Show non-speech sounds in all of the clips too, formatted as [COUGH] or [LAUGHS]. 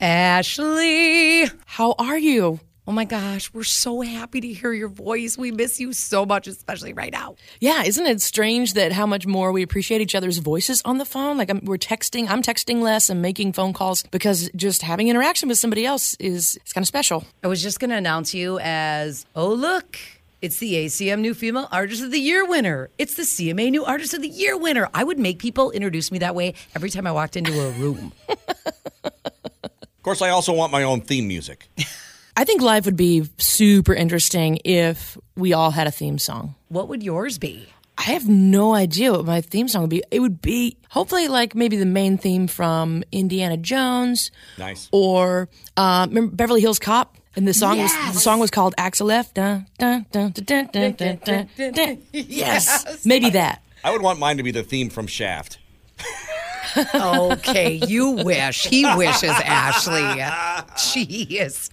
Ashley. How are you? Oh my gosh, we're so happy to hear your voice. We miss you so much, especially right now. Yeah, isn't it strange that how much more we appreciate each other's voices on the phone? Like I'm, we're texting, I'm texting less and making phone calls because just having interaction with somebody else is it's kind of special. I was just going to announce you as, oh, look, it's the ACM New Female Artist of the Year winner. It's the CMA New Artist of the Year winner. I would make people introduce me that way every time I walked into a room. [LAUGHS] Of course, I also want my own theme music. [LAUGHS] I think life would be super interesting if we all had a theme song. what would yours be? I have no idea what my theme song would be. It would be hopefully like maybe the main theme from Indiana Jones. Nice. Or uh, remember Beverly Hills Cop? And the song was the song was called Axel F. Dun, dun, dun, dun, dun, dun, dun, dun, dun. [LAUGHS] Yes, maybe that. I would want mine to be the theme from Shaft. Okay, you wish. He wishes, Ashley. [LAUGHS] Jeez.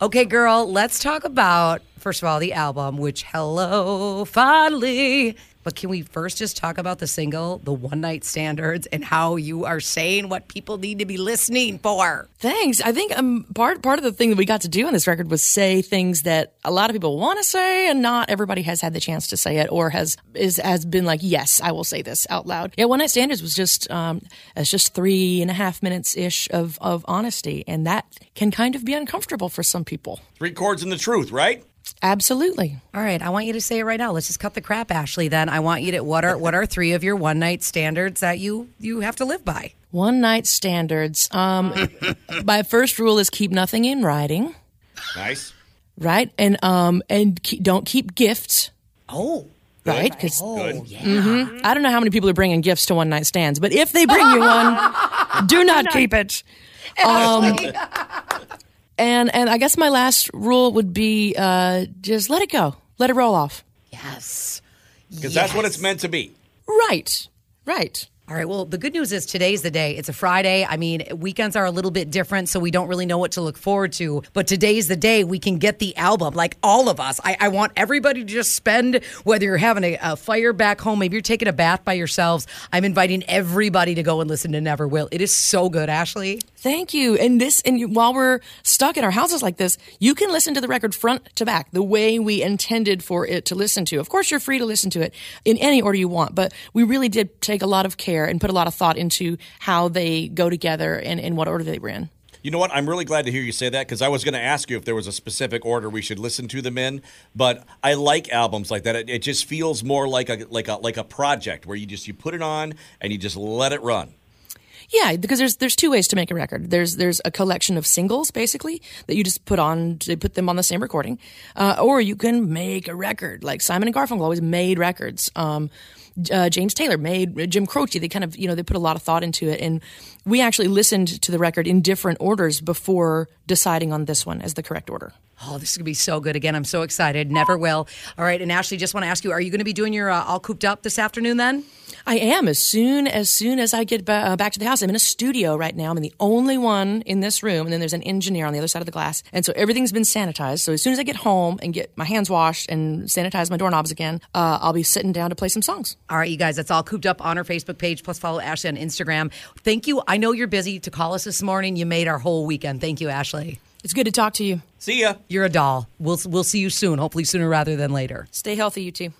Okay, girl, let's talk about, first of all, the album, which, hello, finally. But can we first just talk about the single, The One Night Standards, and how you are saying what people need to be listening for? Thanks. I think um, part part of the thing that we got to do on this record was say things that a lot of people want to say, and not everybody has had the chance to say it, or has is has been like, yes, I will say this out loud. Yeah, One Night Standards was just um, it's just three and a half minutes ish of of honesty, and that can kind of be uncomfortable for some people. Three chords and the truth, right? Absolutely. All right, I want you to say it right now. Let's just cut the crap, Ashley. Then I want you to what are what are three of your one night standards that you you have to live by? One night standards. Um, [LAUGHS] my first rule is keep nothing in writing, Nice. right? And um, and keep, don't keep gifts, Oh, right? Because Good. I don't know how many people are bringing gifts to one night stands, but if they bring you one, [LAUGHS] do not keep it. Um, [LAUGHS] and and I guess my last rule would be uh, just let it go, let it roll off. yes. Because that's what it's meant to be. Right, right. All right. Well, the good news is today's the day. It's a Friday. I mean, weekends are a little bit different, so we don't really know what to look forward to. But today's the day we can get the album, like all of us. I, I want everybody to just spend, whether you're having a, a fire back home, maybe you're taking a bath by yourselves. I'm inviting everybody to go and listen to Never Will. It is so good, Ashley. Thank you. And this, and while we're stuck in our houses like this, you can listen to the record front to back the way we intended for it to listen to. Of course, you're free to listen to it in any order you want, but we really did take a lot of care and put a lot of thought into how they go together and in what order they were in. You know what? I'm really glad to hear you say that because I was going to ask you if there was a specific order we should listen to them in. But I like albums like that. It, it just feels more like a like a like a project where you just you put it on and you just let it run. Yeah, because there's there's two ways to make a record. There's there's a collection of singles basically that you just put on to put them on the same recording, uh, or you can make a record like Simon and Garfunkel always made records. Um, uh, James Taylor made Jim Croce. They kind of you know they put a lot of thought into it, and we actually listened to the record in different orders before deciding on this one as the correct order. Oh, this is to be so good. Again, I'm so excited. Never will. All right. And Ashley, just want to ask you, are you going to be doing your uh, All Cooped Up this afternoon then? I am as soon as soon as I get ba- uh, back to the house. I'm in a studio right now. I'm the only one in this room, and then there's an engineer on the other side of the glass, and so everything's been sanitized. So as soon as I get home and get my hands washed and sanitize my doorknobs again, uh, I'll be sitting down to play some songs. All right, you guys, that's all cooped up on our Facebook page. Plus, follow Ashley on Instagram. Thank you. I know you're busy to call us this morning. You made our whole weekend. Thank you, Ashley. It's good to talk to you. See ya. You're a doll. We'll we'll see you soon. Hopefully sooner rather than later. Stay healthy, you two.